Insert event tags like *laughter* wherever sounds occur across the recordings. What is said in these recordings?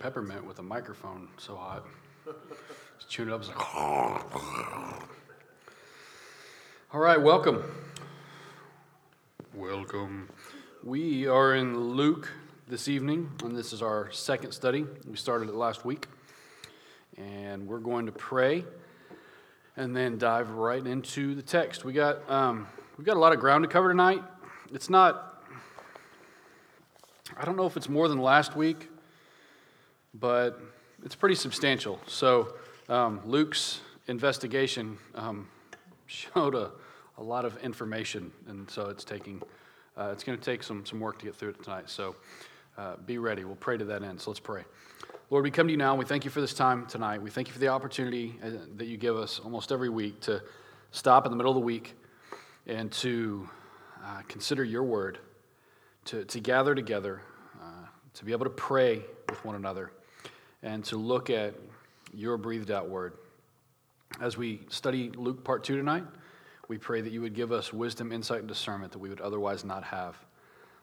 peppermint with a microphone so hot. Just chewing it up. It's like, *laughs* all right, welcome. Welcome. We are in Luke this evening, and this is our second study. We started it last week, and we're going to pray and then dive right into the text. We got um, we got a lot of ground to cover tonight. It's not. I don't know if it's more than last week, but it's pretty substantial. So um, Luke's investigation um, showed a, a lot of information, and so it's taking. Uh, it's going to take some, some work to get through it tonight. So uh, be ready. We'll pray to that end. So let's pray. Lord, we come to you now and we thank you for this time tonight. We thank you for the opportunity uh, that you give us almost every week to stop in the middle of the week and to uh, consider your word, to, to gather together, uh, to be able to pray with one another, and to look at your breathed out word. As we study Luke part two tonight, we pray that you would give us wisdom, insight, and discernment that we would otherwise not have.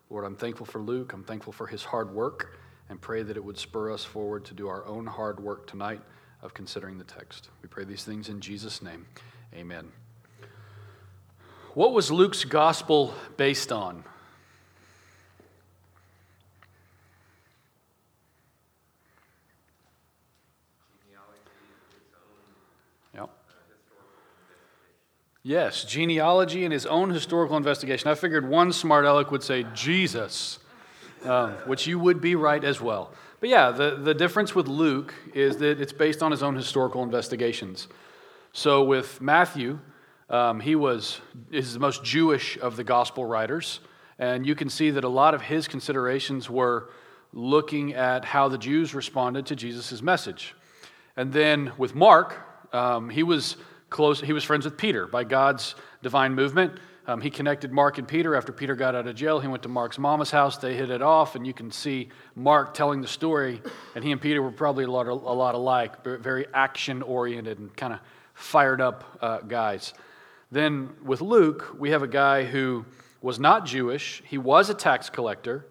Lord, I'm thankful for Luke. I'm thankful for his hard work and pray that it would spur us forward to do our own hard work tonight of considering the text. We pray these things in Jesus' name. Amen. What was Luke's gospel based on? Yes, genealogy and his own historical investigation. I figured one smart aleck would say Jesus um, which you would be right as well. But yeah, the, the difference with Luke is that it's based on his own historical investigations. So with Matthew, um, he was is the most Jewish of the gospel writers, and you can see that a lot of his considerations were looking at how the Jews responded to Jesus' message. And then with Mark, um, he was close. He was friends with Peter by God's divine movement. Um, he connected Mark and Peter after Peter got out of jail. He went to Mark's mama's house. They hit it off, and you can see Mark telling the story. And he and Peter were probably a lot, a lot alike, very action oriented and kind of fired up uh, guys. Then with Luke, we have a guy who was not Jewish. He was a tax collector,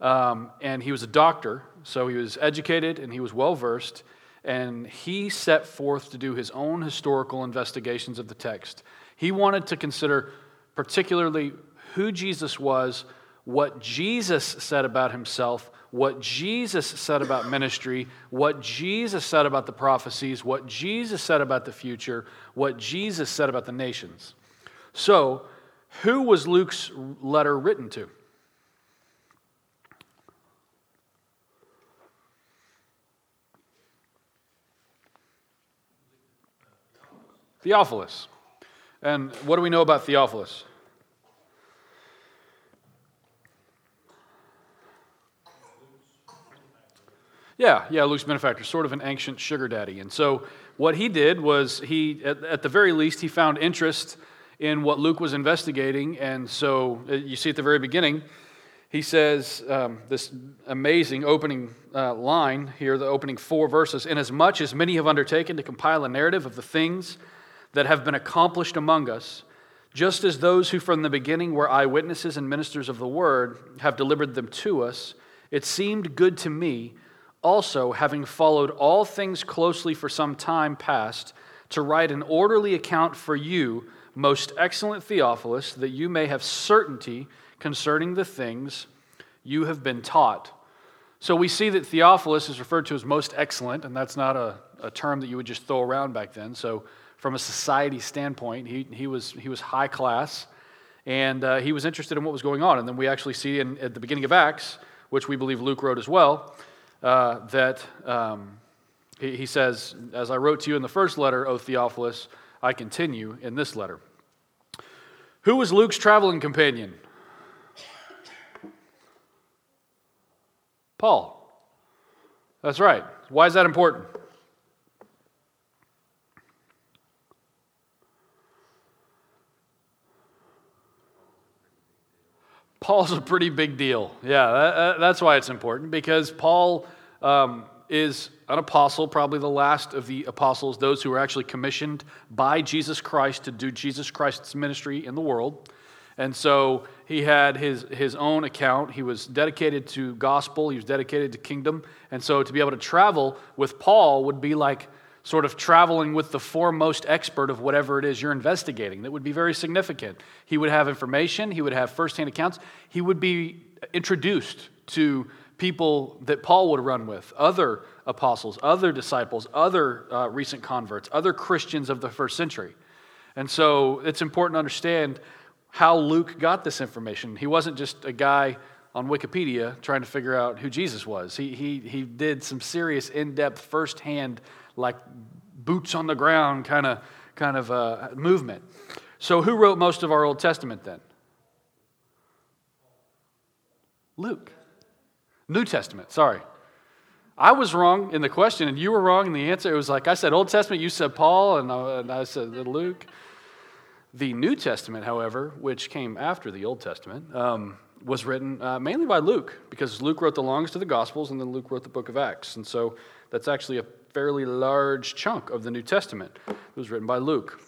um, and he was a doctor. So he was educated and he was well versed. And he set forth to do his own historical investigations of the text. He wanted to consider particularly who Jesus was, what Jesus said about himself, what Jesus said about ministry, what Jesus said about the prophecies, what Jesus said about the future, what Jesus said about the nations. So, who was Luke's letter written to? Theophilus. And what do we know about Theophilus? Yeah, yeah, Luke's benefactor, sort of an ancient sugar daddy. And so what he did was he, at, at, the very least, he found interest in what Luke was investigating. And so uh, you see at the very beginning, he says um, this amazing opening uh, line here, the opening four verses Inasmuch as many have undertaken to compile a narrative of the things that have been accomplished among us, just as those who from the beginning were eyewitnesses and ministers of the word have delivered them to us, it seemed good to me, also, having followed all things closely for some time past, to write an orderly account for you, most excellent Theophilus, that you may have certainty concerning the things you have been taught. So we see that Theophilus is referred to as most excellent, and that's not a, a term that you would just throw around back then. So from a society standpoint. He, he, was, he was high class, and uh, he was interested in what was going on. And then we actually see in, at the beginning of Acts, which we believe Luke wrote as well, uh, that um, he, he says, As I wrote to you in the first letter, O Theophilus, I continue in this letter. Who was Luke's traveling companion? Paul. That's right. Why is that important? Paul's a pretty big deal. Yeah, that, that's why it's important because Paul um, is an apostle, probably the last of the apostles, those who were actually commissioned by Jesus Christ to do Jesus Christ's ministry in the world. And so he had his, his own account. He was dedicated to gospel, he was dedicated to kingdom. And so to be able to travel with Paul would be like sort of traveling with the foremost expert of whatever it is you're investigating. That would be very significant. He would have information, he would have firsthand accounts, he would be introduced to people that Paul would run with, other apostles, other disciples, other uh, recent converts, other Christians of the first century. And so it's important to understand how Luke got this information. He wasn't just a guy on Wikipedia trying to figure out who Jesus was. He, he, he did some serious, in depth, firsthand like boots on the ground kind of kind of uh, movement. So, who wrote most of our Old Testament then? Luke. New Testament, sorry. I was wrong in the question, and you were wrong in the answer. It was like I said Old Testament, you said Paul, and I, and I said Luke. The New Testament, however, which came after the Old Testament, um, was written uh, mainly by Luke, because Luke wrote the longest of the Gospels, and then Luke wrote the book of Acts. And so that's actually a fairly large chunk of the New Testament. It was written by Luke.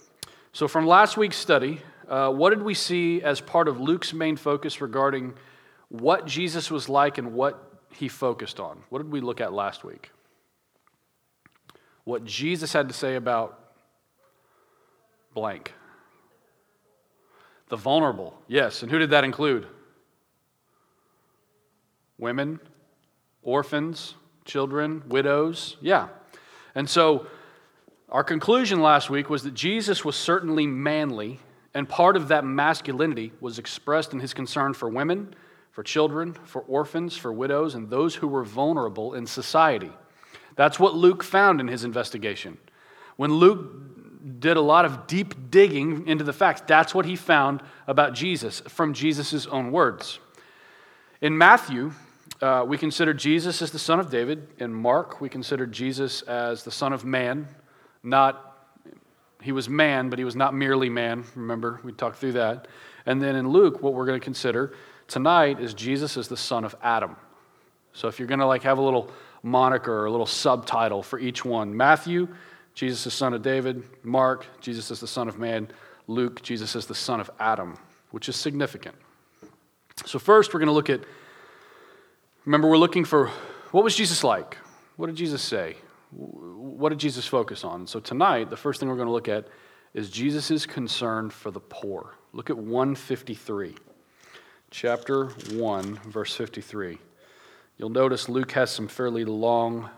So, from last week's study, uh, what did we see as part of Luke's main focus regarding what Jesus was like and what he focused on? What did we look at last week? What Jesus had to say about blank. The vulnerable, yes. And who did that include? Women, orphans, children, widows. Yeah. And so, our conclusion last week was that Jesus was certainly manly, and part of that masculinity was expressed in his concern for women, for children, for orphans, for widows, and those who were vulnerable in society. That's what Luke found in his investigation. When Luke did a lot of deep digging into the facts, that's what he found about Jesus from Jesus' own words. In Matthew, uh, we consider Jesus as the Son of David. In Mark, we consider Jesus as the Son of Man. Not, he was man, but he was not merely man. Remember, we talked through that. And then in Luke, what we're going to consider tonight is Jesus as the Son of Adam. So if you're going to like have a little moniker or a little subtitle for each one, Matthew, Jesus is Son of David. Mark, Jesus is the Son of Man. Luke, Jesus is the Son of Adam, which is significant. So first, we're going to look at Remember, we're looking for what was Jesus like? What did Jesus say? What did Jesus focus on? So tonight, the first thing we're going to look at is Jesus' concern for the poor. Look at 153, chapter 1, verse 53. You'll notice Luke has some fairly long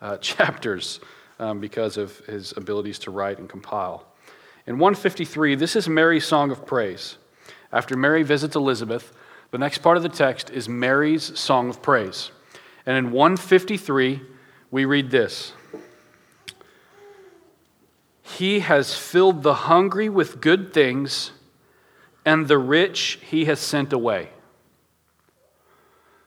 uh, *laughs* chapters um, because of his abilities to write and compile. In 153, this is Mary's song of praise. After Mary visits Elizabeth, the next part of the text is Mary's song of praise. And in 153, we read this He has filled the hungry with good things, and the rich he has sent away.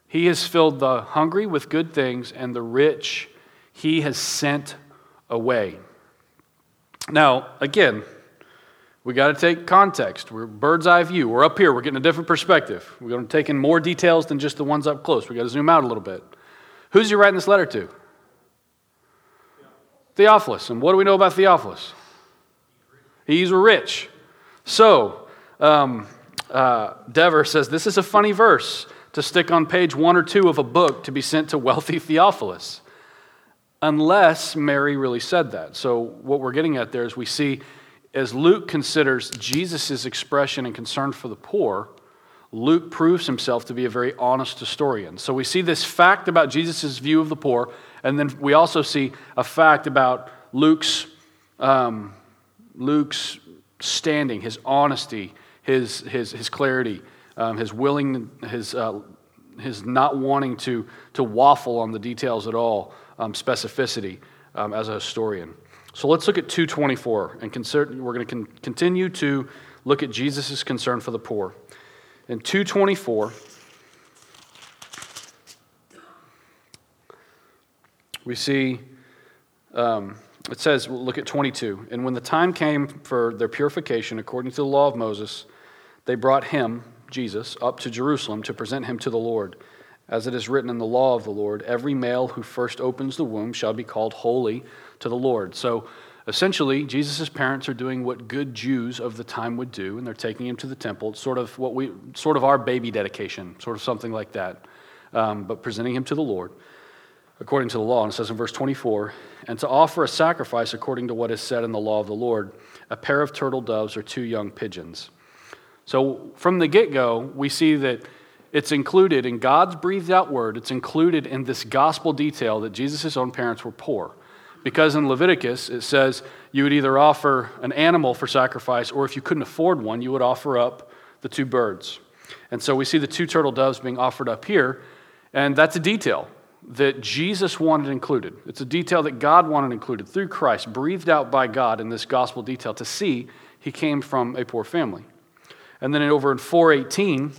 He has filled the hungry with good things, and the rich he has sent away. Now, again, we got to take context. We're bird's eye view. We're up here. We're getting a different perspective. We're going to take in more details than just the ones up close. We got to zoom out a little bit. Who's he writing this letter to? Theophilus. And what do we know about Theophilus? He's rich. So, um, uh, Dever says this is a funny verse to stick on page one or two of a book to be sent to wealthy Theophilus, unless Mary really said that. So, what we're getting at there is we see as Luke considers Jesus' expression and concern for the poor, Luke proves himself to be a very honest historian. So we see this fact about Jesus' view of the poor, and then we also see a fact about Luke's, um, Luke's standing, his honesty, his, his, his clarity, um, his willing, his, uh, his not wanting to, to waffle on the details at all, um, specificity um, as a historian. So let's look at 224 and consider, we're going to con- continue to look at Jesus' concern for the poor. In 224, we see um, it says, look at 22. And when the time came for their purification according to the law of Moses, they brought him, Jesus, up to Jerusalem to present him to the Lord. As it is written in the law of the Lord, every male who first opens the womb shall be called holy to the Lord. So Essentially, Jesus' parents are doing what good Jews of the time would do, and they're taking him to the temple. It's sort of what we, sort of our baby dedication, sort of something like that, um, but presenting him to the Lord according to the law. And it says in verse 24, and to offer a sacrifice according to what is said in the law of the Lord, a pair of turtle doves or two young pigeons. So from the get go, we see that it's included in God's breathed out word, it's included in this gospel detail that Jesus' own parents were poor. Because in Leviticus, it says you would either offer an animal for sacrifice, or if you couldn't afford one, you would offer up the two birds. And so we see the two turtle doves being offered up here, and that's a detail that Jesus wanted included. It's a detail that God wanted included through Christ, breathed out by God in this gospel detail to see he came from a poor family. And then over in 418,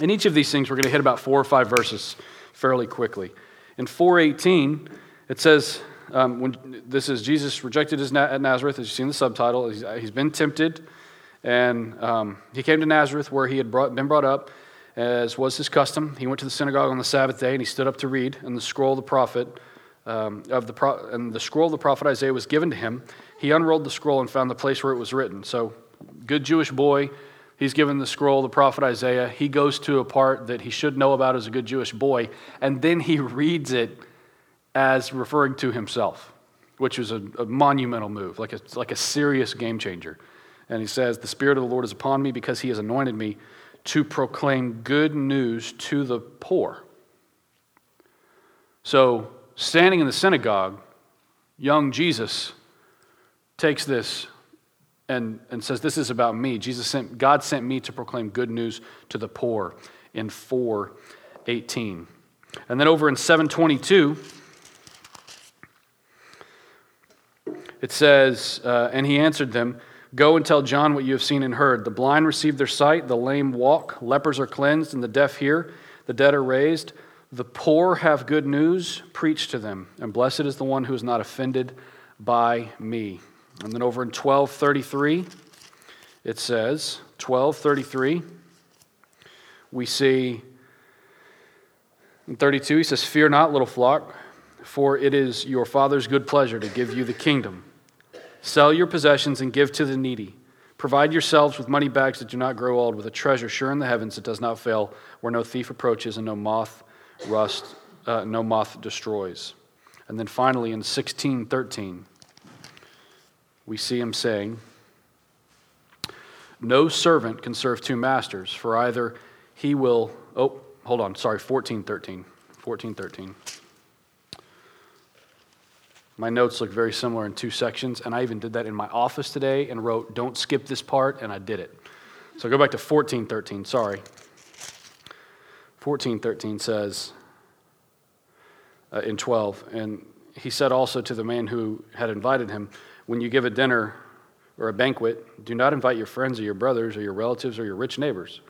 in each of these things, we're going to hit about four or five verses fairly quickly. In 418, it says, um, when this is Jesus rejected his at Nazareth, as you see in the subtitle. he's, he's been tempted, and um, he came to Nazareth where he had brought, been brought up, as was his custom. He went to the synagogue on the Sabbath day, and he stood up to read. And the scroll of the prophet um, of the pro- and the scroll of the prophet Isaiah was given to him. He unrolled the scroll and found the place where it was written. So, good Jewish boy. He's given the scroll, the prophet Isaiah. He goes to a part that he should know about as a good Jewish boy, and then he *laughs* reads it as referring to himself, which was a, a, monumental move, like a, like a serious game changer. And he says, The Spirit of the Lord is upon me because he has anointed me to proclaim good news to the poor. So, standing in the synagogue, young Jesus takes this and, and says, This is about me. Jesus sent, God sent me to proclaim good news to the poor in 418. And then over in 722, it says, uh, And he answered them, Go and tell John what you have seen and heard. The blind receive their sight, the lame walk, lepers are cleansed, and the deaf hear, the dead are raised. The poor have good news preached to them, and blessed is the one who is not offended by me. And then over in 1233, it says, 1233, we see in 32, he says, Fear not, little flock for it is your Father's good pleasure to give you the kingdom. Sell your possessions and give to the needy. Provide yourselves with money bags that do not grow old, with a treasure sure in the heavens that does not fail, where no thief approaches and no moth rust, uh, no moth destroys. And then finally, in 1613, we see him saying, No servant can serve two masters, for either he will, oh, hold on, sorry, 1413. 1413. My notes look very similar in two sections, and I even did that in my office today and wrote, Don't skip this part, and I did it. So go back to 1413, sorry. 1413 says uh, in 12, and he said also to the man who had invited him, When you give a dinner or a banquet, do not invite your friends or your brothers or your relatives or your rich neighbors,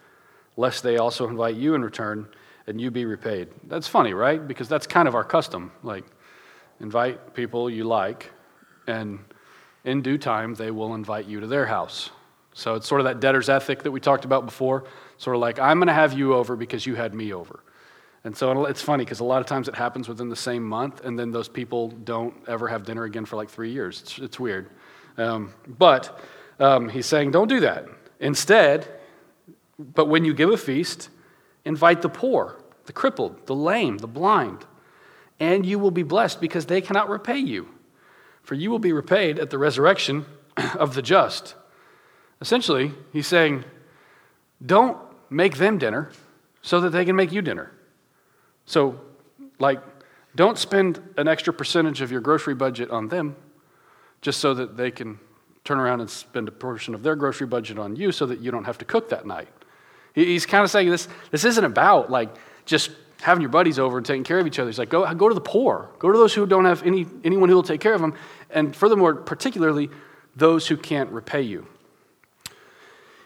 lest they also invite you in return and you be repaid. That's funny, right? Because that's kind of our custom. Like, invite people you like, and in due time, they will invite you to their house. So it's sort of that debtor's ethic that we talked about before. Sort of like, I'm going to have you over because you had me over. And so it's funny because a lot of times it happens within the same month, and then those people don't ever have dinner again for like three years. It's, it's weird. Um, but um, he's saying, don't do that. Instead, but when you give a feast, invite the poor, the crippled, the lame, the blind, and you will be blessed because they cannot repay you. For you will be repaid at the resurrection *clears throat* of the just. Essentially, he's saying, don't make them dinner so that they can make you dinner. So, like, don't spend an extra percentage of your grocery budget on them just so that they can turn around and spend a portion of their grocery budget on you so that you don't have to cook that night. He's kind of saying this, this isn't about like just having your buddies over and taking care of each other. He's like, go, go to the poor. Go to those who don't have any, anyone who will take care of them. And furthermore, particularly, those who can't repay you.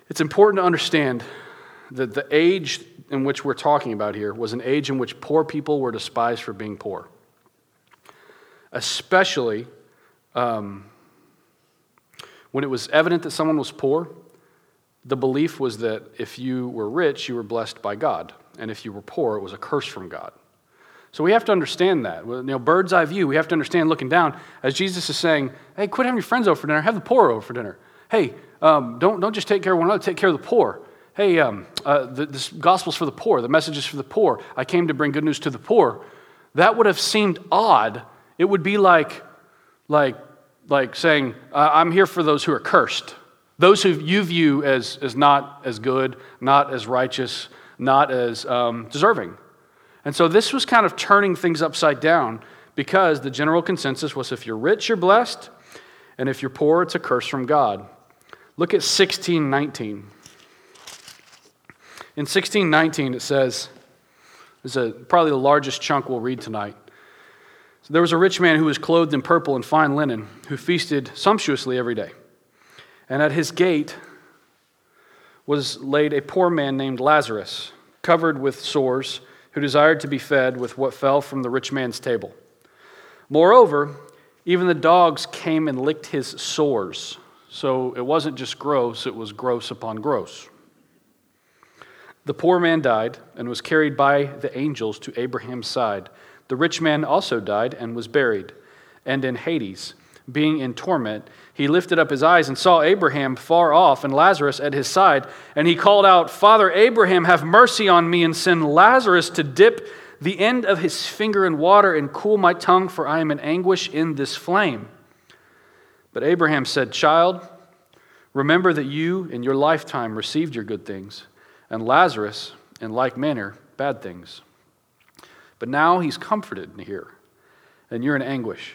It's important to understand that the age in which we're talking about here was an age in which poor people were despised for being poor. Especially um, when it was evident that someone was poor, the belief was that if you were rich, you were blessed by God and if you were poor, it was a curse from God. So we have to understand that. You know, bird's eye view, we have to understand looking down as Jesus is saying, hey, quit having your friends over for dinner, have the poor over for dinner. Hey, um, don't, don't just take care of one another, take care of the poor. Hey, um, uh, the, this gospel's for the poor, the message is for the poor. I came to bring good news to the poor. That would have seemed odd. It would be like, like, like saying, I'm here for those who are cursed. Those who you view as, as not as good, not as righteous, not as um, deserving. And so this was kind of turning things upside down because the general consensus was if you're rich, you're blessed, and if you're poor, it's a curse from God. Look at 1619. In 1619, it says, this is a, probably the largest chunk we'll read tonight. So there was a rich man who was clothed in purple and fine linen, who feasted sumptuously every day. And at his gate was laid a poor man named Lazarus, covered with sores who desired to be fed with what fell from the rich man's table. Moreover, even the dogs came and licked his sores. So it wasn't just gross, it was gross upon gross. The poor man died and was carried by the angels to Abraham's side. The rich man also died and was buried. And in Hades, being in torment, he lifted up his eyes and saw Abraham far off and Lazarus at his side. And he called out, Father Abraham, have mercy on me and send Lazarus to dip the end of his finger in water and cool my tongue, for I am in anguish in this flame. But Abraham said, Child, remember that you in your lifetime received your good things, and Lazarus, in like manner, bad things. But now he's comforted here, and you're in anguish.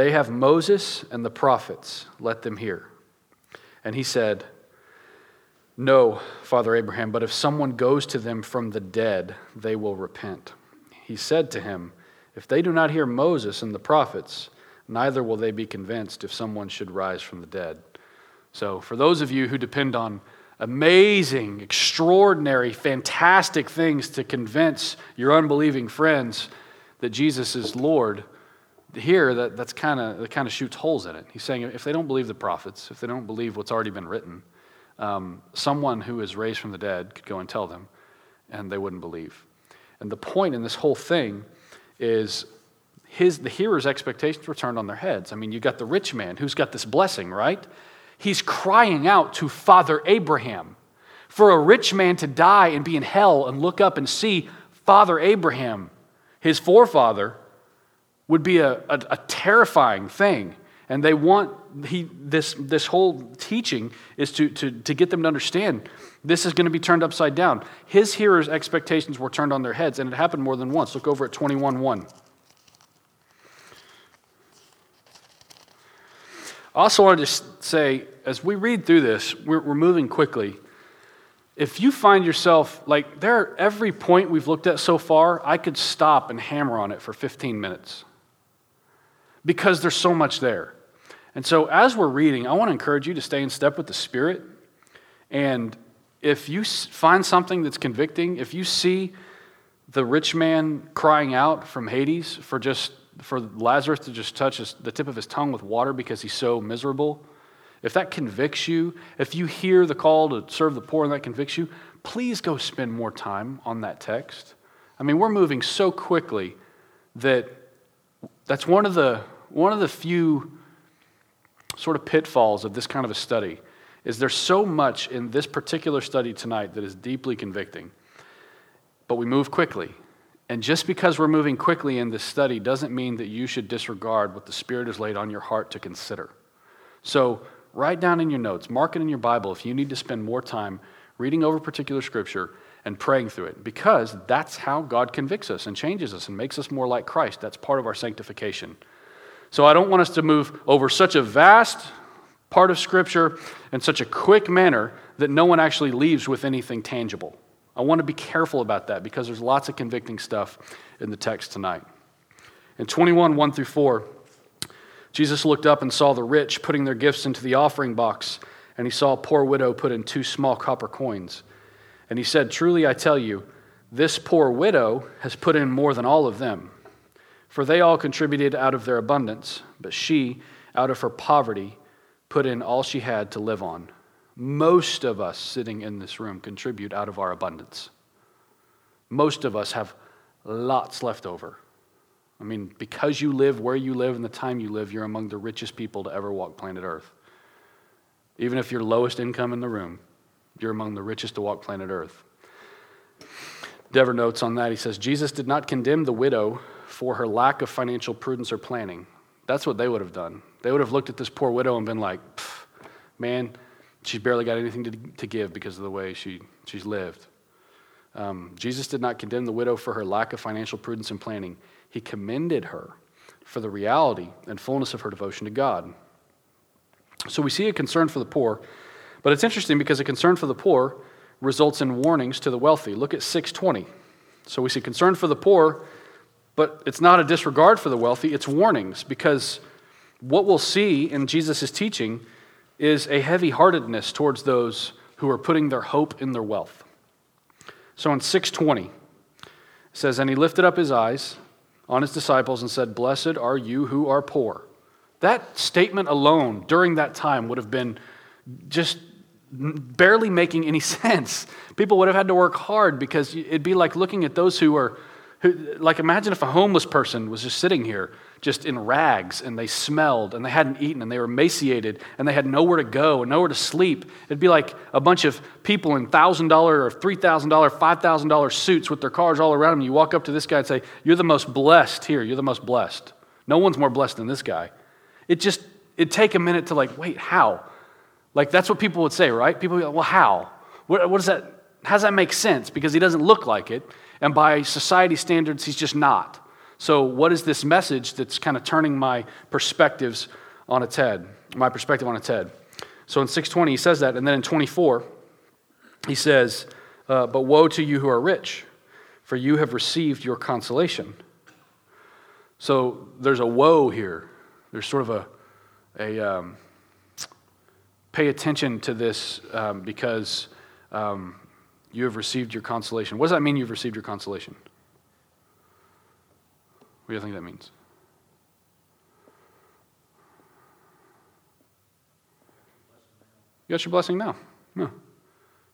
they have Moses and the prophets. Let them hear. And he said, No, Father Abraham, but if someone goes to them from the dead, they will repent. He said to him, If they do not hear Moses and the prophets, neither will they be convinced if someone should rise from the dead. So, for those of you who depend on amazing, extraordinary, fantastic things to convince your unbelieving friends that Jesus is Lord, here that, that's kind of that kind of shoots holes in it. He's saying if they don't believe the prophets, if they don't believe what's already been written, um, someone who is raised from the dead could go and tell them, and they wouldn't believe. And the point in this whole thing is his the hearer's expectations were turned on their heads. I mean, you got the rich man who's got this blessing, right? He's crying out to Father Abraham. For a rich man to die and be in hell and look up and see Father Abraham, his forefather, would be a, a, a terrifying thing. And they want he, this, this whole teaching is to, to, to get them to understand this is going to be turned upside down. His hearers' expectations were turned on their heads, and it happened more than once. Look over at 21 1. I also wanted to say, as we read through this, we're, we're moving quickly. If you find yourself, like, there, every point we've looked at so far, I could stop and hammer on it for 15 minutes because there's so much there. And so, as we're reading, I want to encourage you to stay in step with the Spirit. And if you find something that's convicting, if you see the rich man crying out from Hades for just for Lazarus to just touch his, the tip of his tongue with water because he's so miserable, if that convicts you, if you hear the call to serve the poor and that convicts you, please go spend more time on that text. I mean, we're moving so quickly that that's one of the, one of the few sort of pitfalls of this kind of a study is there's so much in this particular study tonight that is deeply convicting. But we move quickly. And just because we're moving quickly in this study doesn't mean that you should disregard what the Spirit has laid on your heart to consider. So write down in your notes, mark it in your Bible if you need to spend more time reading over particular scripture and praying through it because that's how God convicts us and changes us and makes us more like Christ. That's part of our sanctification. So I don't want us to move over such a vast part of Scripture in such a quick manner that no one actually leaves with anything tangible. I want to be careful about that because there's lots of convicting stuff in the text tonight. In 21, 1 through 4, Jesus looked up and saw the rich putting their gifts into the offering box, and he saw a poor widow put in two small copper coins. And he said, Truly I tell you, this poor widow has put in more than all of them. For they all contributed out of their abundance, but she, out of her poverty, put in all she had to live on. Most of us sitting in this room contribute out of our abundance. Most of us have lots left over. I mean, because you live where you live and the time you live, you're among the richest people to ever walk planet Earth. Even if you're lowest income in the room, you're among the richest to walk planet Earth. Dever notes on that. He says, Jesus did not condemn the widow for her lack of financial prudence or planning. That's what they would have done. They would have looked at this poor widow and been like, man, she's barely got anything to, to give because of the way she, she's lived. Um, Jesus did not condemn the widow for her lack of financial prudence and planning. He commended her for the reality and fullness of her devotion to God. So we see a concern for the poor, but it's interesting because a concern for the poor results in warnings to the wealthy. Look at 620. So we see concern for the poor, but it's not a disregard for the wealthy, it's warnings because what we'll see in Jesus' teaching is a heavy heartedness towards those who are putting their hope in their wealth. So in 620, it says, And he lifted up his eyes on his disciples and said, Blessed are you who are poor. That statement alone during that time would have been just barely making any *laughs* sense. People would have had to work hard because it'd be like looking at those who are, who, like imagine if a homeless person was just sitting here just in rags and they smelled and they hadn't eaten and they were emaciated and they had nowhere to go and nowhere to sleep. It'd be like a bunch of people in $1,000 or $3,000, $5,000 suits with their cars all around them. You walk up to this guy and say, You're the most blessed here. You're the most blessed. No one's more blessed than this guy. It just, it'd take a minute to like, wait, how? Like, that's what people would say, right? People go, well, how? What, what does that, how does that make sense? Because he doesn't look like it, and by society standards, he's just not. So, what is this message that's kind of turning my perspectives on its head, my perspective on its head? So, in 620, he says that, and then in 24, he says, uh, But woe to you who are rich, for you have received your consolation. So, there's a woe here. There's sort of a, a um, pay attention to this um, because um, you have received your consolation. What does that mean you've received your consolation? What do you think that means? You got your blessing now. No.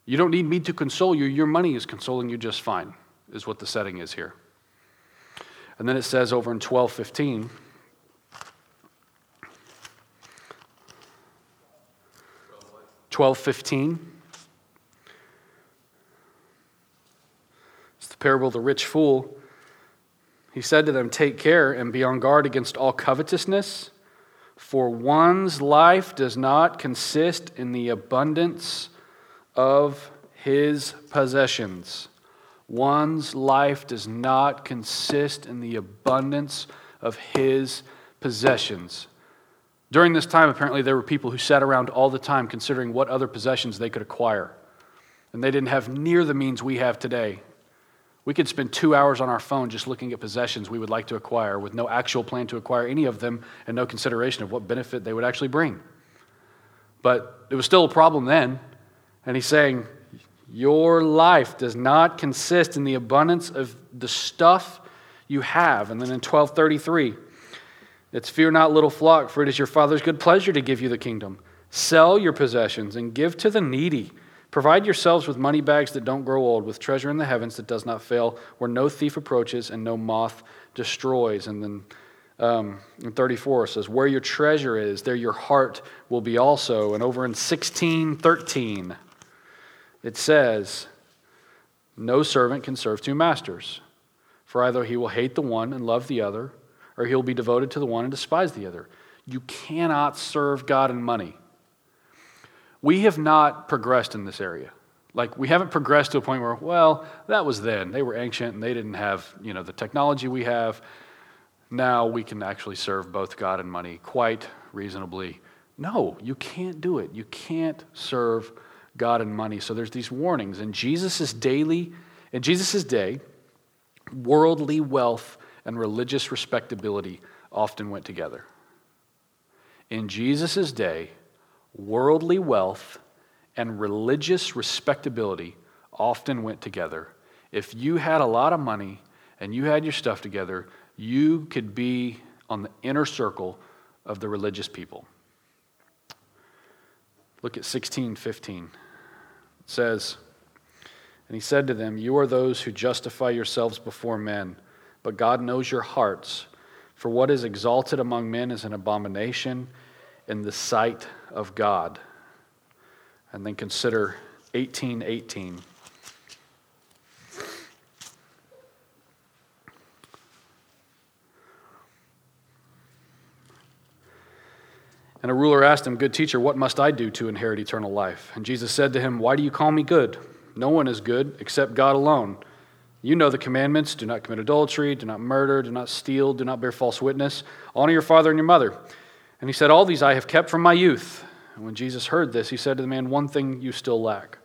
You don't need me to console you. Your money is consoling you just fine, is what the setting is here. And then it says over in 1215, 12:15. It's the parable of the rich fool. He said to them, Take care and be on guard against all covetousness, for one's life does not consist in the abundance of his possessions. One's life does not consist in the abundance of his possessions. During this time, apparently, there were people who sat around all the time considering what other possessions they could acquire. And they didn't have near the means we have today. We could spend two hours on our phone just looking at possessions we would like to acquire with no actual plan to acquire any of them and no consideration of what benefit they would actually bring. But it was still a problem then. And he's saying, Your life does not consist in the abundance of the stuff you have. And then in 1233, it's fear not, little flock, for it is your Father's good pleasure to give you the kingdom. Sell your possessions and give to the needy. Provide yourselves with money bags that don't grow old, with treasure in the heavens that does not fail, where no thief approaches and no moth destroys. And then um, in 34 it says, Where your treasure is, there your heart will be also. And over in 1613, it says, No servant can serve two masters, for either he will hate the one and love the other or he'll be devoted to the one and despise the other. You cannot serve God and money. We have not progressed in this area. Like we haven't progressed to a point where, well, that was then. They were ancient and they didn't have, you know, the technology we have. Now we can actually serve both God and money quite reasonably. No, you can't do it. You can't serve God and money. So there's these warnings. In Jesus' daily, in Jesus' day, worldly wealth and religious respectability often went together. In Jesus' day, worldly wealth and religious respectability often went together. If you had a lot of money and you had your stuff together, you could be on the inner circle of the religious people. Look at 1615. It says, And he said to them, You are those who justify yourselves before men, but God knows your hearts. For what is exalted among men is an abomination in the sight of God. And then consider 1818. And a ruler asked him, Good teacher, what must I do to inherit eternal life? And Jesus said to him, Why do you call me good? No one is good except God alone. You know the commandments do not commit adultery, do not murder, do not steal, do not bear false witness, honor your father and your mother. And he said, All these I have kept from my youth. And when Jesus heard this, he said to the man, One thing you still lack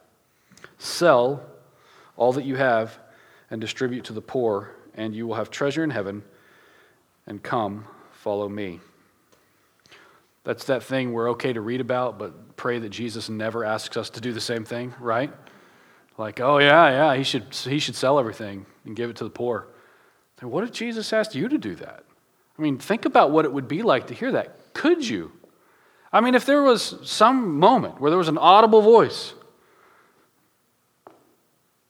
sell all that you have and distribute to the poor, and you will have treasure in heaven. And come, follow me. That's that thing we're okay to read about, but pray that Jesus never asks us to do the same thing, right? Like, oh yeah, yeah, he should he should sell everything and give it to the poor. what if Jesus asked you to do that? I mean, think about what it would be like to hear that. Could you? I mean, if there was some moment where there was an audible voice,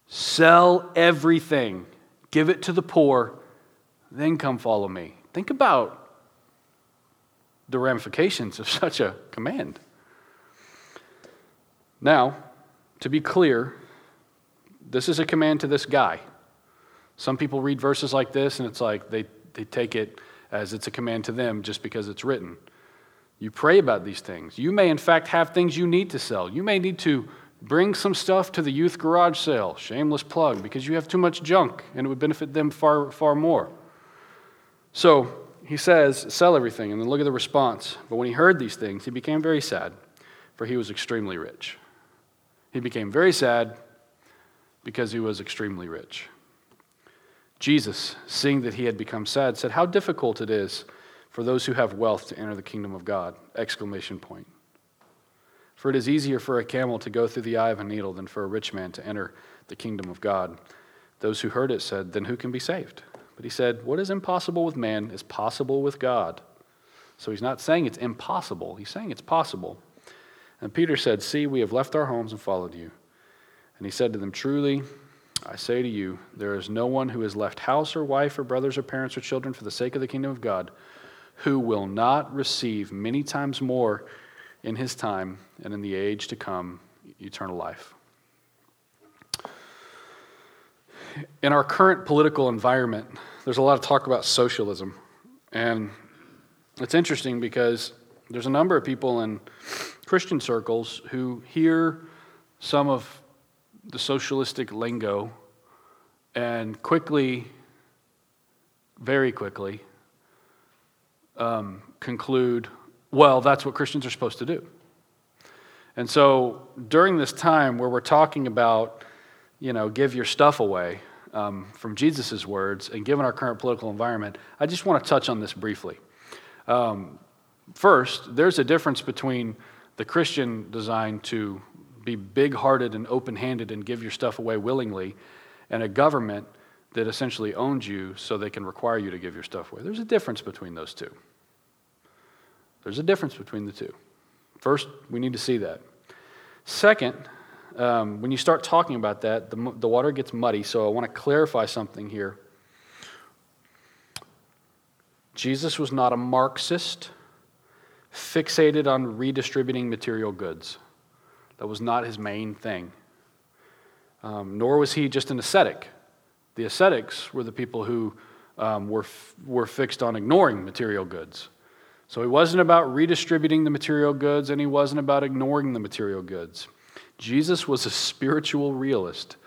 sell everything, give it to the poor, then come follow me. Think about the ramifications of *laughs* such a command. Now, to be clear, this is a command to this guy. Some people read verses like this and it's like they, they take it as it's a command to them just because it's written. You pray about these things. You may, in fact, have things you need to sell. You may need to bring some stuff to the youth garage sale, shameless plug, because you have too much junk and it would benefit them far, far more. So, he says, Sell everything. And then look at the response. But when he heard these things, he became very sad, for he was extremely rich. He became very sad because he was extremely rich. Jesus, seeing that he had become sad, said, How difficult it is for those who have wealth to enter the kingdom of God! Exclamation point. For it is easier for a camel to go through the eye of a needle than for a rich man to enter the kingdom of God. Those who heard it said, Then who can be saved? But he said, What is impossible with man is possible with God. So he's not saying it's impossible, he's saying it's possible. And Peter said, See, we have left our homes and followed you. And he said to them, Truly, I say to you, there is no one who has left house or wife or brothers or parents or children for the sake of the kingdom of God who will not receive many times more in his time and in the age to come eternal life. In our current political environment, there's a lot of talk about socialism. And it's interesting because there's a number of people in Christian circles who hear some of the socialistic lingo and quickly, very quickly, um, conclude, well, that's what Christians are supposed to do. And so during this time where we're talking about, you know, give your stuff away, um, from Jesus' words, and given our current political environment, I just want to touch on this briefly. Um, first, there's a difference between the Christian design to be big hearted and open handed and give your stuff away willingly, and a government that essentially owns you so they can require you to give your stuff away. There's a difference between those two. There's a difference between the two. First, we need to see that. Second, um, when you start talking about that, the, the water gets muddy. So I want to clarify something here. Jesus was not a Marxist fixated on redistributing material goods. That was not his main thing. Um, nor was he just an ascetic. The ascetics were the people who um, were, were fixed on ignoring material goods. So he wasn't about redistributing the material goods and he wasn't about ignoring the material goods. Jesus was a spiritual realist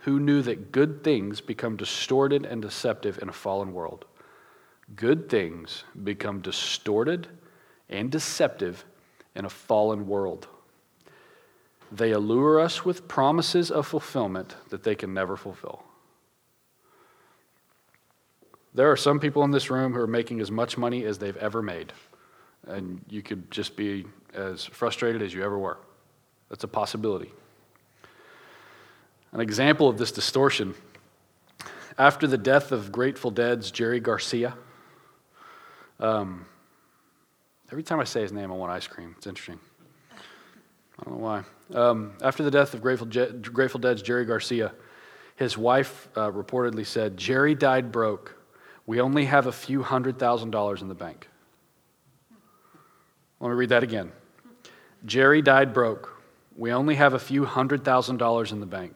who knew that good things become distorted and deceptive in a fallen world. Good things become distorted and deceptive in a fallen world. They allure us with promises of fulfillment that they can never fulfill. There are some people in this room who are making as much money as they've ever made, and you could just be as frustrated as you ever were. That's a possibility. An example of this distortion after the death of Grateful Dead's Jerry Garcia, um, every time I say his name, I want ice cream. It's interesting. I don't know why. Um, after the death of Grateful, Je- Grateful Dead's Jerry Garcia, his wife uh, reportedly said, Jerry died broke we only have a few hundred thousand dollars in the bank. Let me read that again. Jerry died broke. We only have a few hundred thousand dollars in the bank.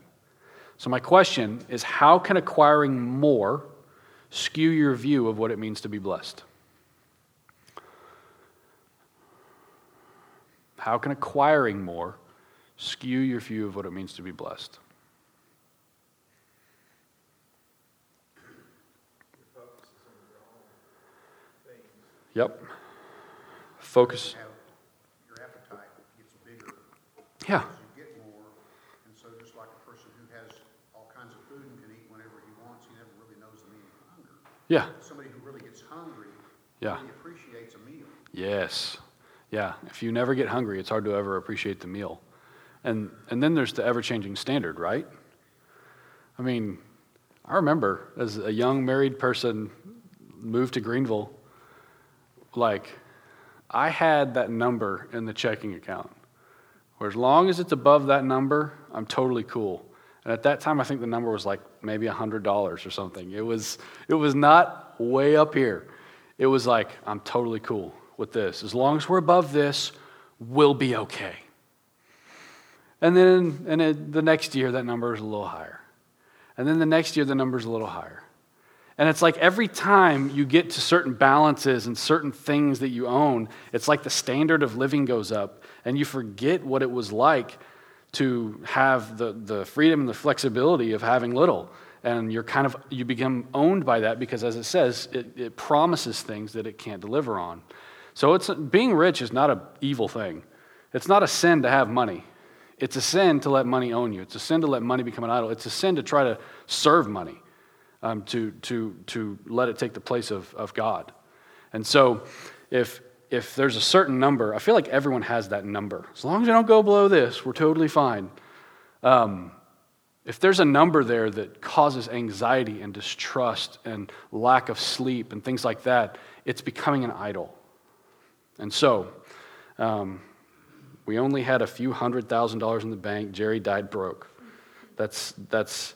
So, my question is how can acquiring more skew your view of what it means to be blessed? How can acquiring more skew your view of what it means to be blessed? Yep. Focus. Your appetite gets bigger. Yeah. You get more, and so just like a person who has all kinds of food and can eat whenever he wants, he never really knows the meaning of hunger. Yeah. Somebody who really gets hungry Yeah. really appreciates a meal. Yes. Yeah. If you never get hungry, it's hard to ever appreciate the meal. And and then there's the ever-changing standard, right? I mean, I remember as a young married person moved to Greenville like I had that number in the checking account. Where as long as it's above that number, I'm totally cool. And at that time, I think the number was like maybe $100 or something. It was, it was not way up here. It was like, I'm totally cool with this. As long as we're above this, we'll be okay. And then and it, the next year, that number is a little higher. And then the next year, the number is a little higher. And it's like every time you get to certain balances and certain things that you own, it's like the standard of living goes up, and you forget what it was like to have the, the freedom and the flexibility of having little. And you're kind of, you become owned by that because, as it says, it, it promises things that it can't deliver on. So it's, being rich is not an evil thing. It's not a sin to have money. It's a sin to let money own you. It's a sin to let money become an idol. It's a sin to try to serve money um, to, to, to let it take the place of, of God. And so if, if there's a certain number, I feel like everyone has that number. As long as you don't go below this, we're totally fine. Um, if there's a number there that causes anxiety and distrust and lack of sleep and things like that, it's becoming an idol. And so, um, we only had a few hundred thousand dollars in the bank. Jerry died broke. That's, that's,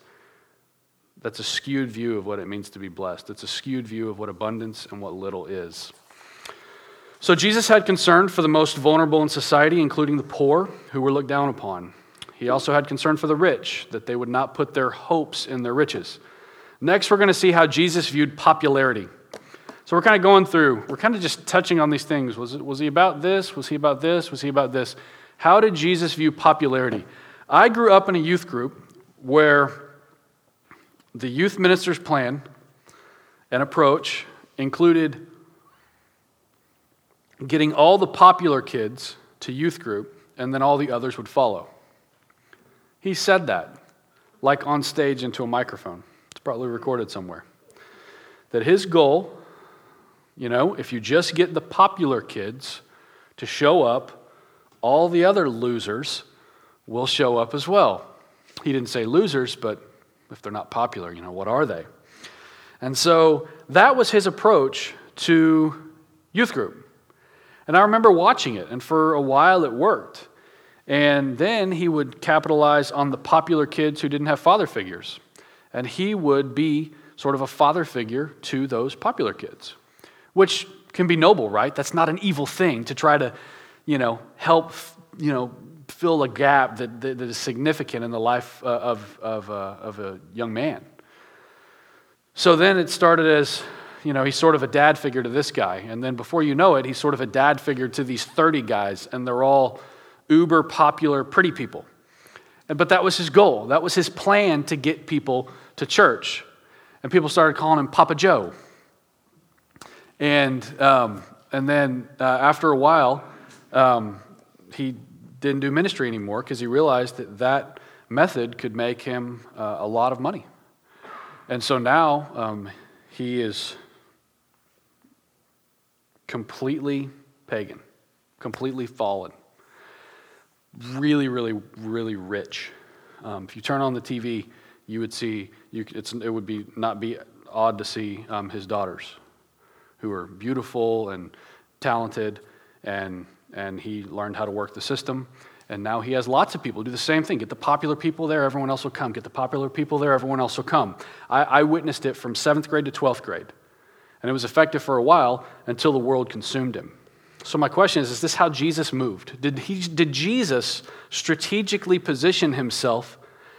that's a skewed view of what it means to be blessed. It's a skewed view of what abundance and what little is. So Jesus had concern for the most vulnerable in society, including the poor who were looked down upon. He also had concern for the rich, that they would not put their hopes in their riches. Next, we're going to see how Jesus viewed popularity. So we're kind of going through, we're kind of just touching on these things. Was, was he about this? Was he about this? Was he about this? How did Jesus view popularity? I grew up in a youth group where the youth minister's plan and approach included getting all the popular kids to youth group, and then all the others would follow. He said that, like on stage into a microphone. It's probably recorded somewhere. That his goal, you know, if you just get the popular kids to show up, all the other losers will show up as well. He didn't say losers, but if they're not popular, you know, what are they? And so that was his approach to youth group. And I remember watching it, and for a while it worked. And then he would capitalize on the popular kids who didn't have father figures. And he would be sort of a father figure to those popular kids, which can be noble, right? That's not an evil thing to try to, you know, help, you know, fill a gap that, that, that is significant in the life uh, of, of, uh, of a young man. So then it started as, you know, he's sort of a dad figure to this guy. And then before you know it, he's sort of a dad figure to these 30 guys, and they're all uber popular, pretty people. But that was his goal. That was his plan to get people to church. And people started calling him Papa Joe. And, um, and then uh, after a while, um, he didn't do ministry anymore because he realized that that method could make him uh, a lot of money. And so now um, he is completely pagan, completely fallen, really, really, really rich. Um, if you turn on the TV, you would see you, it would be not be odd to see um, his daughters, who are beautiful and talented, and and he learned how to work the system. And now he has lots of people do the same thing. Get the popular people there, everyone else will come. Get the popular people there, everyone else will come. I, I witnessed it from seventh grade to 12th grade. And it was effective for a while until the world consumed him. So, my question is Is this how Jesus moved? Did, he, did Jesus strategically position himself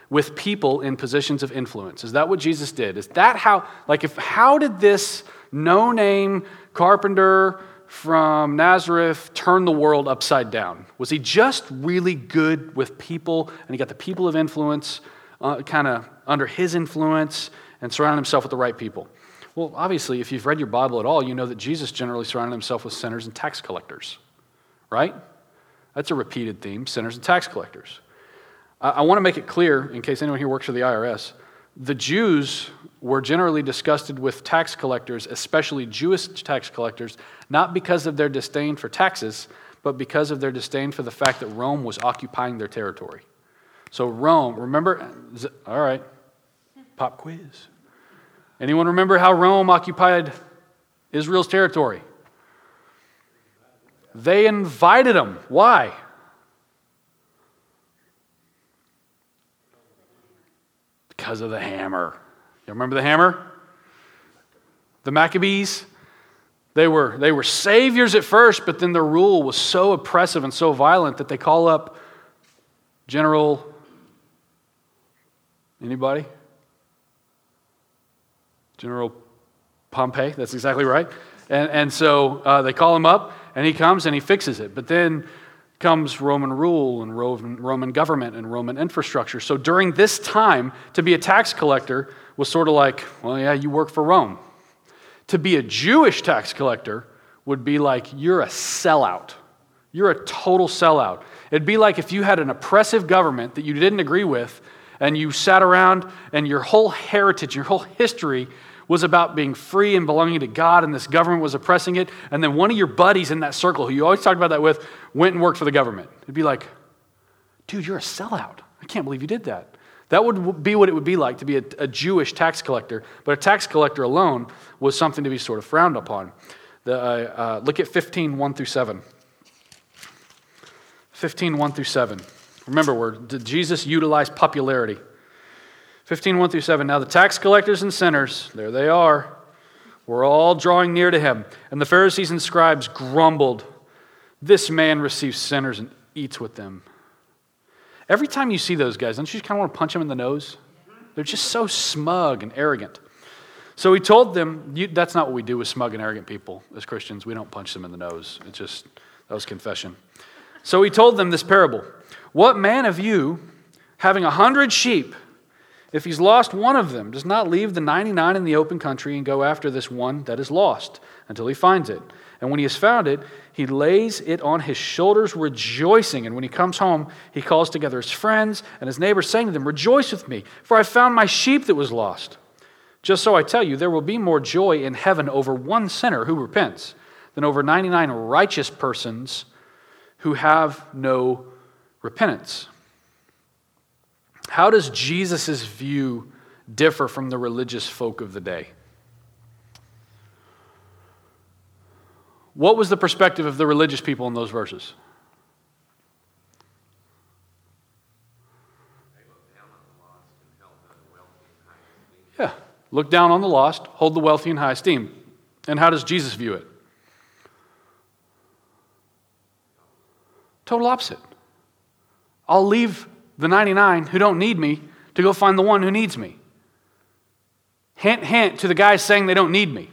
with people in positions of influence? Is that what Jesus did? Is that how, like, if, how did this no name carpenter from Nazareth turned the world upside down? Was he just really good with people and he got the people of influence uh, kind of under his influence and surrounded himself with the right people? Well, obviously, if you've read your Bible at all, you know that Jesus generally surrounded himself with sinners and tax collectors, right? That's a repeated theme sinners and tax collectors. I, I want to make it clear, in case anyone here works for the IRS, the Jews were generally disgusted with tax collectors, especially Jewish tax collectors, not because of their disdain for taxes, but because of their disdain for the fact that Rome was occupying their territory. So, Rome, remember, all right, pop quiz. Anyone remember how Rome occupied Israel's territory? They invited them. Why? Because of the hammer. You remember the hammer? The Maccabees? They were, they were saviors at first, but then their rule was so oppressive and so violent that they call up General. Anybody? General Pompey, that's exactly right. And, and so uh, they call him up, and he comes and he fixes it. But then comes Roman rule and Roman, government and Roman infrastructure. So during this time, to be a tax collector was sort of like, well, yeah, you work for Rome. To be a Jewish tax collector would be like, you're a sellout. You're a total sellout. It'd be like if you had an oppressive government that you didn't agree with, and you sat around and your whole heritage, your whole history was about being free and belonging to God, and this government was oppressing it. And then one of your buddies in that circle, who you always talked about that with, went and worked for the government. It'd be like, dude, you're a sellout. I can't believe you did that. That would be what it would be like to be a, a Jewish tax collector, but a tax collector alone was something to be sort of frowned upon. The, uh, uh, look at 15, 1 through 7. 15, 1 through 7. Remember, where did Jesus utilize popularity? 15, 1 through 7. Now the tax collectors and sinners, there they are, were all drawing near to him. And the Pharisees and scribes grumbled, This man receives sinners and eats with them. Every time you see those guys, don't you kind of want to punch them in the nose? They're just so smug and arrogant. So he told them, That's not what we do with smug and arrogant people as Christians. We don't punch them in the nose. It's just, that was confession. So he told them this parable What man of you, having a hundred sheep, if he's lost one of them, does not leave the 99 in the open country and go after this one that is lost until he finds it. And when he has found it, he lays it on his shoulders, rejoicing. And when he comes home, he calls together his friends and his neighbors, saying to them, Rejoice with me, for I found my sheep that was lost. Just so I tell you, there will be more joy in heaven over one sinner who repents than over 99 righteous persons who have no repentance. How does Jesus' view differ from the religious folk of the day? What was the perspective of the religious people in those verses? Yeah, look down on the lost, hold the wealthy in high esteem. And how does Jesus view it? Total opposite. I'll leave the 99 who don't need me to go find the one who needs me. Hint, hint to the guys saying they don't need me.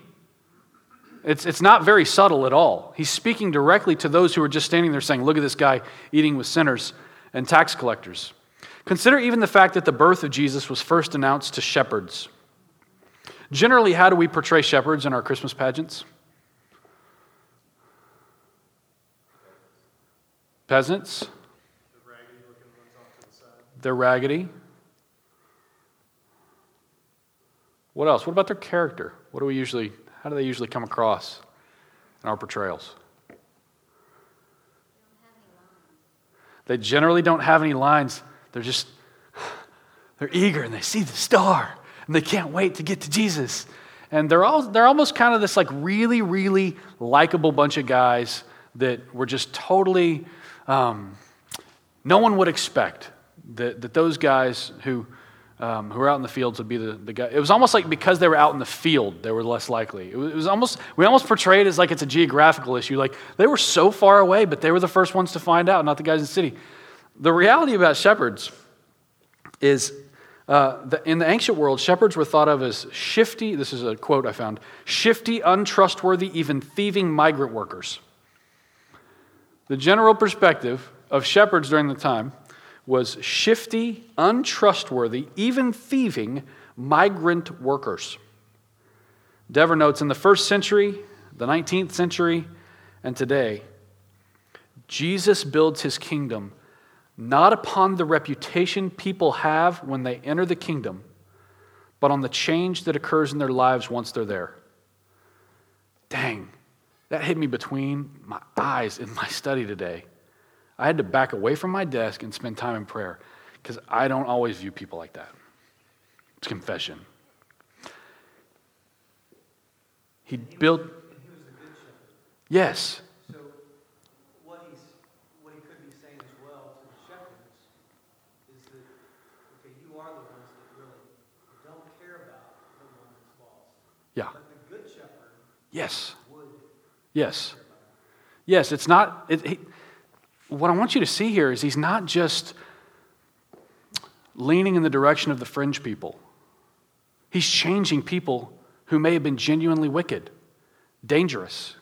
It's, it's not very subtle at all. He's speaking directly to those who are just standing there saying, Look at this guy eating with sinners and tax collectors. Consider even the fact that the birth of Jesus was first announced to shepherds. Generally, how do we portray shepherds in our Christmas pageants? Peasants. They're raggedy. What else? What about their character? What do we usually, how do they usually come across? in our portrayals. They generally don't have any lines. They're just, they're eager and they see the star and they can't wait to get to Jesus. And they're, all, they're almost kind of this like really, really likable bunch of guys that were just totally, um, no one would expect that, that those guys who, um, who were out in the fields would be the, the guy. It was almost like because they were out in the field, they were less likely. It was, it was almost, we almost portray it as like it's a geographical issue. Like they were so far away, but they were the first ones to find out, not the guys in the city. The reality about shepherds is uh, in the ancient world, shepherds were thought of as shifty, this is a quote I found shifty, untrustworthy, even thieving migrant workers. The general perspective of shepherds during the time was shifty, untrustworthy, even thieving migrant workers. Dever notes in the first century, the 19th century, and today, Jesus builds his kingdom not upon the reputation people have when they enter the kingdom, but on the change that occurs in their lives once they're there. Dang, that hit me between my eyes in my study today. I had to back away from my desk and spend time in prayer because I don't always view people like that. It's confession. He built. Yes. So what he's what he could be saying as well to the shepherds is that okay, you are the ones that really don't care about the one that's lost. Yeah. But the good shepherd. Yes. Yes. Yes, it's not. It, he, what I want you to see here is he's not just leaning in the direction of the fringe people, he's changing people who may have been genuinely wicked, dangerous,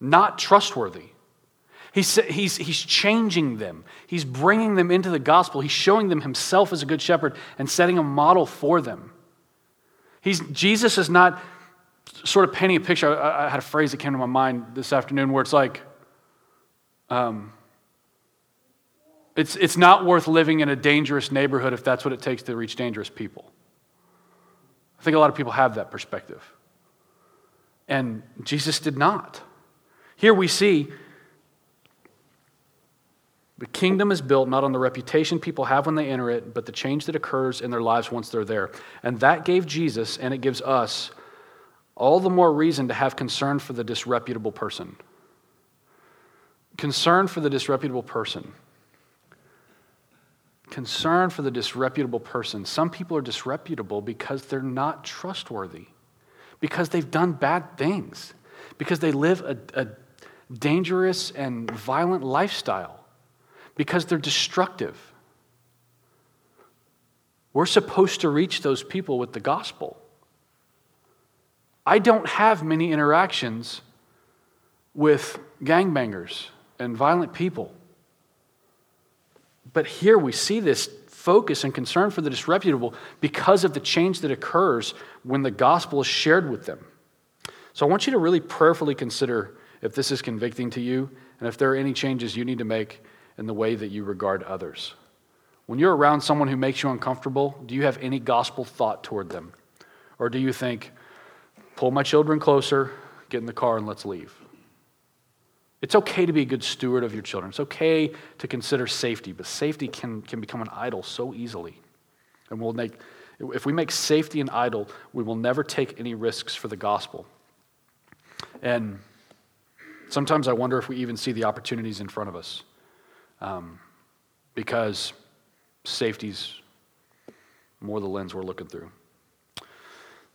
not trustworthy. He's, he's, he's changing them. He's bringing them into the gospel. He's showing them himself as a good shepherd and setting a model for them. He's, Jesus is not sort of painting a picture. I, I, had a phrase that came to my mind this afternoon where it's like, um, it's, it's not worth living in a dangerous neighborhood if that's what it takes to reach dangerous people. I think a lot of people have that perspective. And Jesus did not. Here we see the kingdom is built not on the reputation people have when they enter it, but the change that occurs in their lives once they're there. And that gave Jesus, and it gives us, all the more reason to have concern for the disreputable person. Concern for the disreputable person. Concern for the disreputable person. Some people are disreputable because they're not trustworthy, because they've done bad things, because they live a, a dangerous and violent lifestyle, because they're destructive. We're supposed to reach those people with the gospel. I don't have many interactions with gangbangers and violent people. But here we see this focus and concern for the disreputable because of the change that occurs when the gospel is shared with them. So I want you to really prayerfully consider if this is convicting to you and if there are any changes you need to make in the way that you regard others. When you're around someone who makes you uncomfortable, do you have any gospel thought toward them? Or do you think, pull my children closer, get in the car, and let's leave. It's okay to be a good steward of your children. It's okay to consider safety, but safety can, can become an idol so easily. And we'll make, if we make safety an idol, we will never take any risks for the gospel. And sometimes I wonder if we even see the opportunities in front of us um, because safety's more the lens we're looking through. The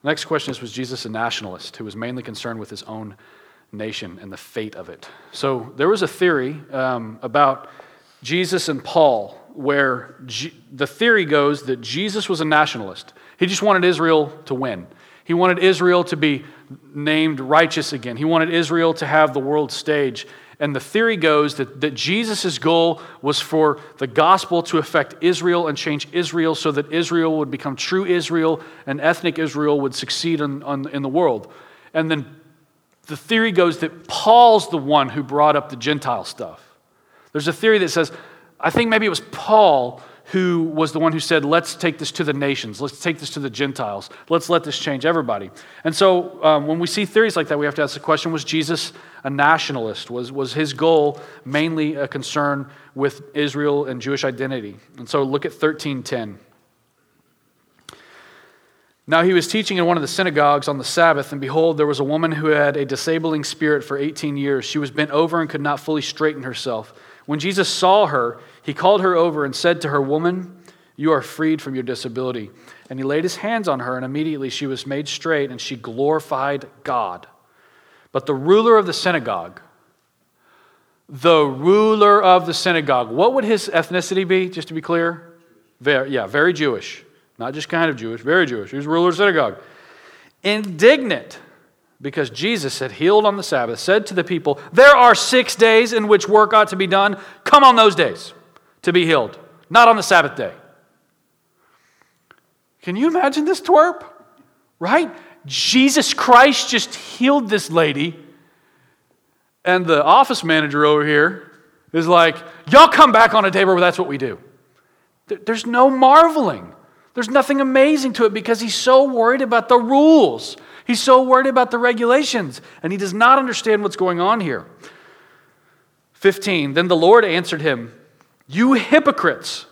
next question is Was Jesus a nationalist who was mainly concerned with his own nation and the fate of it? So there was a theory um, about Jesus and Paul where G- the theory goes that Jesus was a nationalist. He just wanted Israel to win. He wanted Israel to be named righteous again. He wanted Israel to have the world stage. And the theory goes that, that Jesus' goal was for the gospel to affect Israel and change Israel so that Israel would become true Israel and ethnic Israel would succeed in, in the world. And then the theory goes that Paul's the one who brought up the Gentile stuff. There's a theory that says, I think maybe it was Paul who was the one who said, Let's take this to the nations, let's take this to the Gentiles, let's let this change everybody. And so um, when we see theories like that, we have to ask the question was Jesus a nationalist? Was, was his goal mainly a concern with Israel and Jewish identity? And so look at 1310. Now he was teaching in one of the synagogues on the Sabbath, and behold, there was a woman who had a disabling spirit for 18 years. She was bent over and could not fully straighten herself. When Jesus saw her, he called her over and said to her, Woman, you are freed from your disability. And he laid his hands on her, and immediately she was made straight, and she glorified God. But the ruler of the synagogue, the ruler of the synagogue, what would his ethnicity be, just to be clear? Very, yeah, very Jewish. Not just kind of Jewish, very Jewish. He was ruler of synagogue. Indignant because Jesus had healed on the Sabbath, said to the people, There are six days in which work ought to be done. Come on those days to be healed, not on the Sabbath day. Can you imagine this twerp? Right? Jesus Christ just healed this lady, and the office manager over here is like, Y'all come back on a day where that's what we do. There's no marveling. There's nothing amazing to it because he's so worried about the rules. He's so worried about the regulations, and he does not understand what's going on here. 15. Then the Lord answered him, you hypocrites!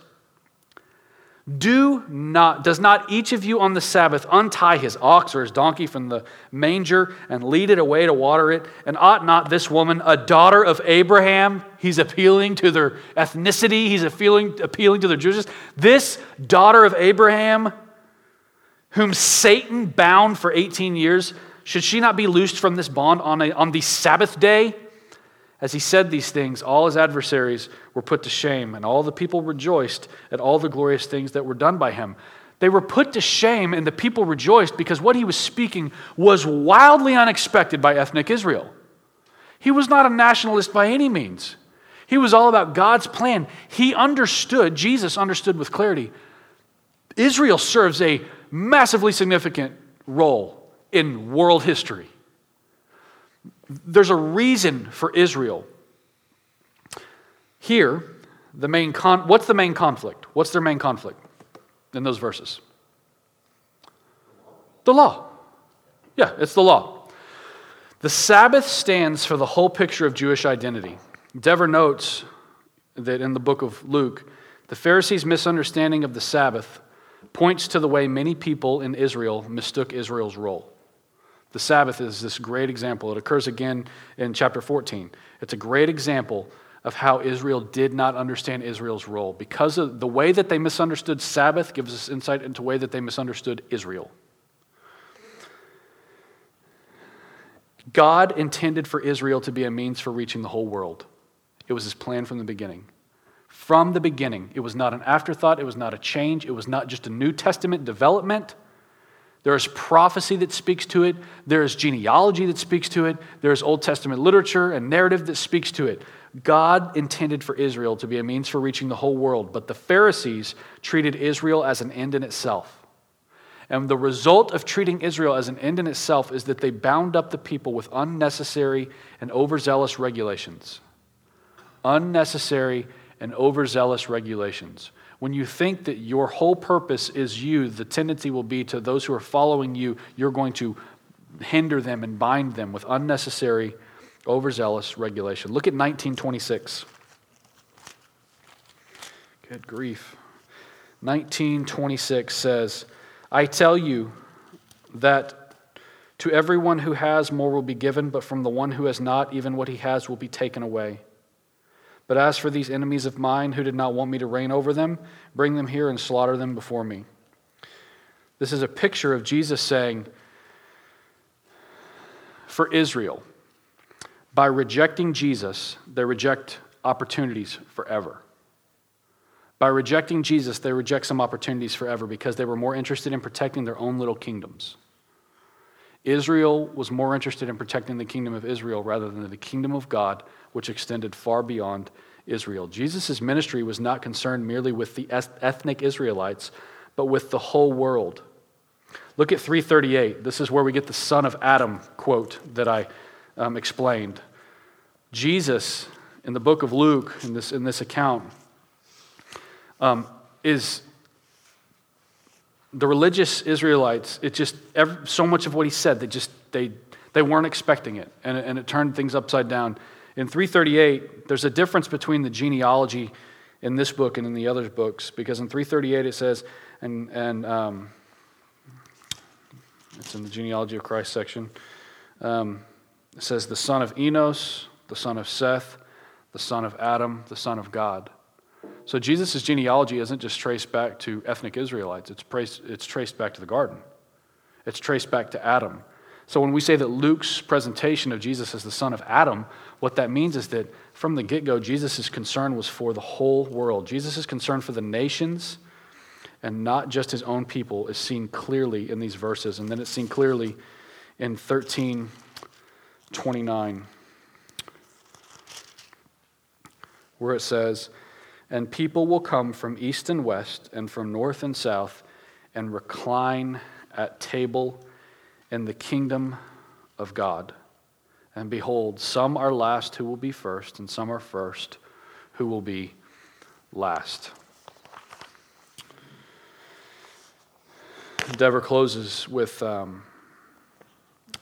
Do not, does not each of you on the Sabbath untie his ox or his donkey from the manger and lead it away to water it? And ought not this woman, a daughter of Abraham, he's appealing to their ethnicity, he's appealing, appealing to their Jewishness, this daughter of Abraham, whom Satan bound for 18 years, should she not be loosed from this bond on, a, on the Sabbath day? As he said these things, all his adversaries were put to shame, and all the people rejoiced at all the glorious things that were done by him. They were put to shame, and the people rejoiced because what he was speaking was wildly unexpected by ethnic Israel. He was not a nationalist by any means. He was all about God's plan. He understood, Jesus understood with clarity, Israel serves a massively significant role in world history. There's a reason for Israel. Here, the main con- what's the main conflict? What's their main conflict in those verses? The law. Yeah, it's the law. The Sabbath stands for the whole picture of Jewish identity. Dever notes that in the book of Luke, the Pharisees' misunderstanding of the Sabbath points to the way many people in Israel mistook Israel's role. The Sabbath is this great example. It occurs again in chapter 14. It's a great example of how Israel did not understand Israel's role. Because of the way that they misunderstood Sabbath gives us insight into the way that they misunderstood Israel. God intended for Israel to be a means for reaching the whole world. It was his plan from the beginning. From the beginning, it was not an afterthought, it was not a change, it was not just a New Testament development. There is prophecy that speaks to it. There is genealogy that speaks to it. There is Old Testament literature and narrative that speaks to it. God intended for Israel to be a means for reaching the whole world, but the Pharisees treated Israel as an end in itself. And the result of treating Israel as an end in itself is that they bound up the people with unnecessary and overzealous regulations. Unnecessary and overzealous regulations. When you think that your whole purpose is you, the tendency will be to those who are following you, you're going to hinder them and bind them with unnecessary, overzealous regulation. Look at 1926. Good grief. 1926 says, I tell you that to everyone who has, more will be given, but from the one who has not, even what he has will be taken away. But as for these enemies of mine who did not want me to reign over them, bring them here and slaughter them before me. This is a picture of Jesus saying, for Israel, by rejecting Jesus, they reject opportunities forever. By rejecting Jesus, they reject some opportunities forever because they were more interested in protecting their own little kingdoms. Israel was more interested in protecting the kingdom of Israel rather than the kingdom of God which extended far beyond Israel. Jesus' ministry was not concerned merely with the ethnic Israelites, but with the whole world. Look at 338. This is where we get the son of Adam quote that I um, explained. Jesus, in the book of Luke, in this, in this account, um, is the religious Israelites, it just, every, so much of what he said, they just, they, they weren't expecting it, and, and it turned things upside down. In 338, there's a difference between the genealogy in this book and in the other books, because in 338 it says, and, and um, it's in the genealogy of Christ section, um, it says, the son of Enos, the son of Seth, the son of Adam, the son of God. So Jesus' genealogy isn't just traced back to ethnic Israelites, it's traced, it's traced back to the garden, it's traced back to Adam. So when we say that Luke's presentation of Jesus as the son of Adam, what that means is that from the get go, Jesus' concern was for the whole world. Jesus' concern for the nations and not just his own people is seen clearly in these verses. And then it's seen clearly in 1329, where it says, and people will come from east and west and from north and south and recline at table in the kingdom of God. And behold, some are last who will be first, and some are first who will be last. Dever closes with um,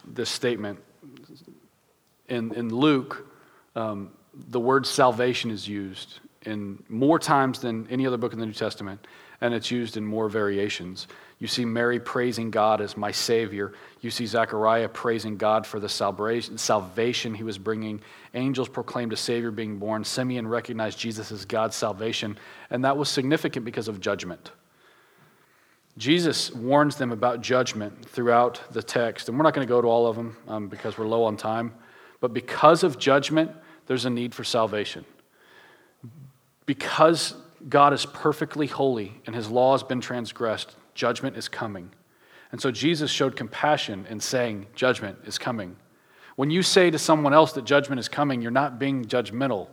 this statement. In, in Luke, um, the word salvation is used in more times than any other book in the New Testament, and it's used in more variations. You see Mary praising God as my Savior. You see Zechariah praising God for the salvation he was bringing. Angels proclaimed a Savior being born. Simeon recognized Jesus as God's salvation, and that was significant because of judgment. Jesus warns them about judgment throughout the text, and we're not going to go to all of them um, because we're low on time. But because of judgment, there's a need for salvation because God is perfectly holy and his law has been transgressed, judgment is coming. And so Jesus showed compassion in saying, Judgment is coming. When you say to someone else that judgment is coming, you're not being judgmental.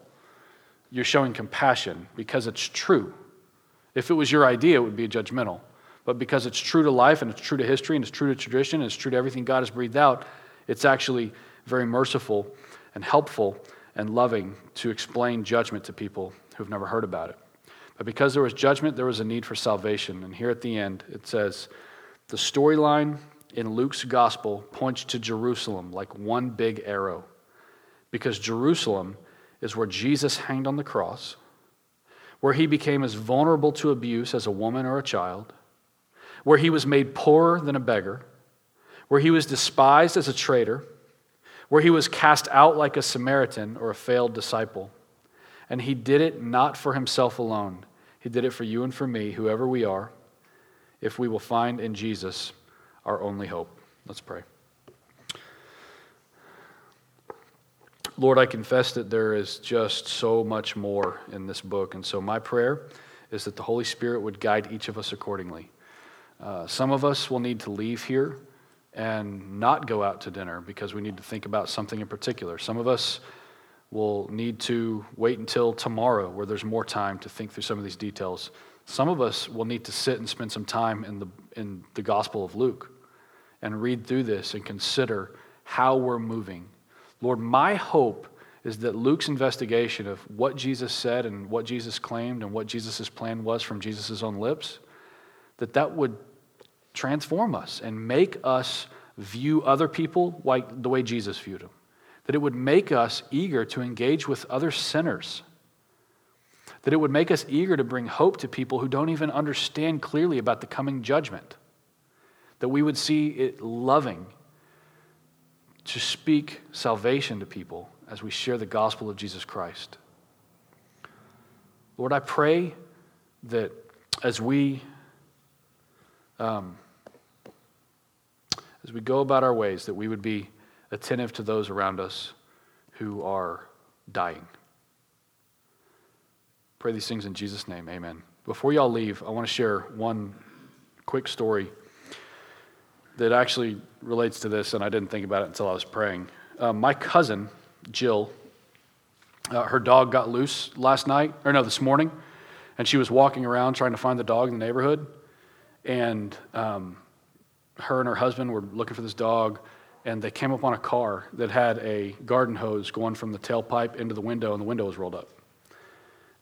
You're showing compassion because it's true. If it was your idea, it would be judgmental. But because it's true to life and it's true to history and it's true to tradition and it's true to everything God has breathed out, it's actually very merciful and helpful and loving to explain judgment to people who've never heard about it. But because there was judgment, there was a need for salvation. And here at the end, it says the storyline in Luke's gospel points to Jerusalem like one big arrow. Because Jerusalem is where Jesus hanged on the cross, where he became as vulnerable to abuse as a woman or a child, where he was made poorer than a beggar, where he was despised as a traitor, where he was cast out like a Samaritan or a failed disciple and he did it not for himself alone. He did it for you and for me, whoever we are, if we will find in Jesus our only hope. Let's pray. Lord, I confess that there is just so much more in this book. And so my prayer is that the Holy Spirit would guide each of us accordingly. Uh, some of us will need to leave here and not go out to dinner because we need to think about something in particular. Some of us will need to wait until tomorrow where there's more time to think through some of these details. Some of us will need to sit and spend some time in the, in the Gospel of Luke and read through this and consider how we're moving. Lord, my hope is that Luke's investigation of what Jesus said and what Jesus claimed and what Jesus' plan was from Jesus' own lips, that that would transform us and make us view other people like the way Jesus viewed them that it would make us eager to engage with other sinners, that it would make us eager to bring hope to people who don't even understand clearly about the coming judgment, that we would see it loving to speak salvation to people as we share the gospel of Jesus Christ. Lord, I pray that as we um, as we go about our ways, that we would be attentive to those around us who are dying. Pray these things in Jesus' name. Amen. Before y'all leave, I want to share one quick story that actually relates to this, and I didn't think about it until I was praying. Uh, my cousin, Jill, uh, her dog got loose last night, or no, this morning, and she was walking around trying to find the dog in the neighborhood. And um, her and her husband were looking for this dog and they came up on a car that had a garden hose going from the tailpipe into the window, and the window was rolled up.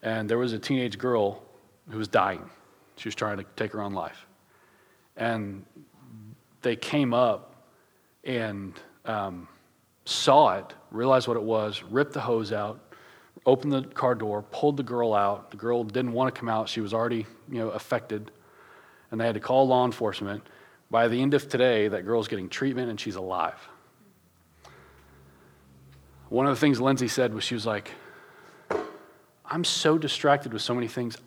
And there was a teenage girl who was dying. She was trying to take her own life. And they came up and um, saw it, realized what it was, ripped the hose out, opened the car door, pulled the girl out. The girl didn't want to come out. She was already, you know, affected. And they had to call law enforcement. By the end of today, that girl's getting treatment and she's alive. One of the things Lindsay said was she was like, I'm so distracted with so many things.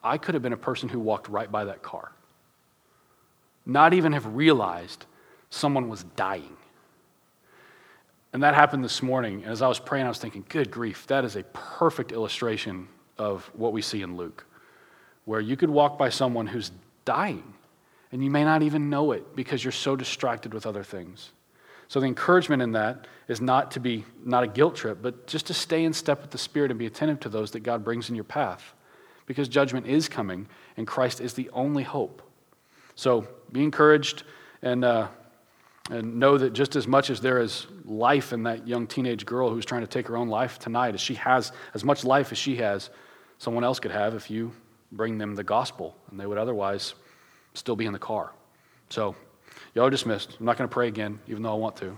I could have been a person who walked right by that car, not even have realized someone was dying. And that happened this morning. And as I was praying, I was thinking, good grief, that is a perfect illustration of what we see in Luke, where you could walk by someone who's dying, and you may not even know it because you're so distracted with other things. So the encouragement in that is not to be not a guilt trip, but just to stay in step with the Spirit and be attentive to those that God brings in your path. Because judgment is coming, and Christ is the only hope. So be encouraged and uh, and know that just as much as there is life in that young teenage girl who's trying to take her own life tonight, as she has as much life as she has, someone else could have if you bring them the gospel, and they would otherwise still be in the car. So, y'all are dismissed. I'm not going to pray again, even though I want to.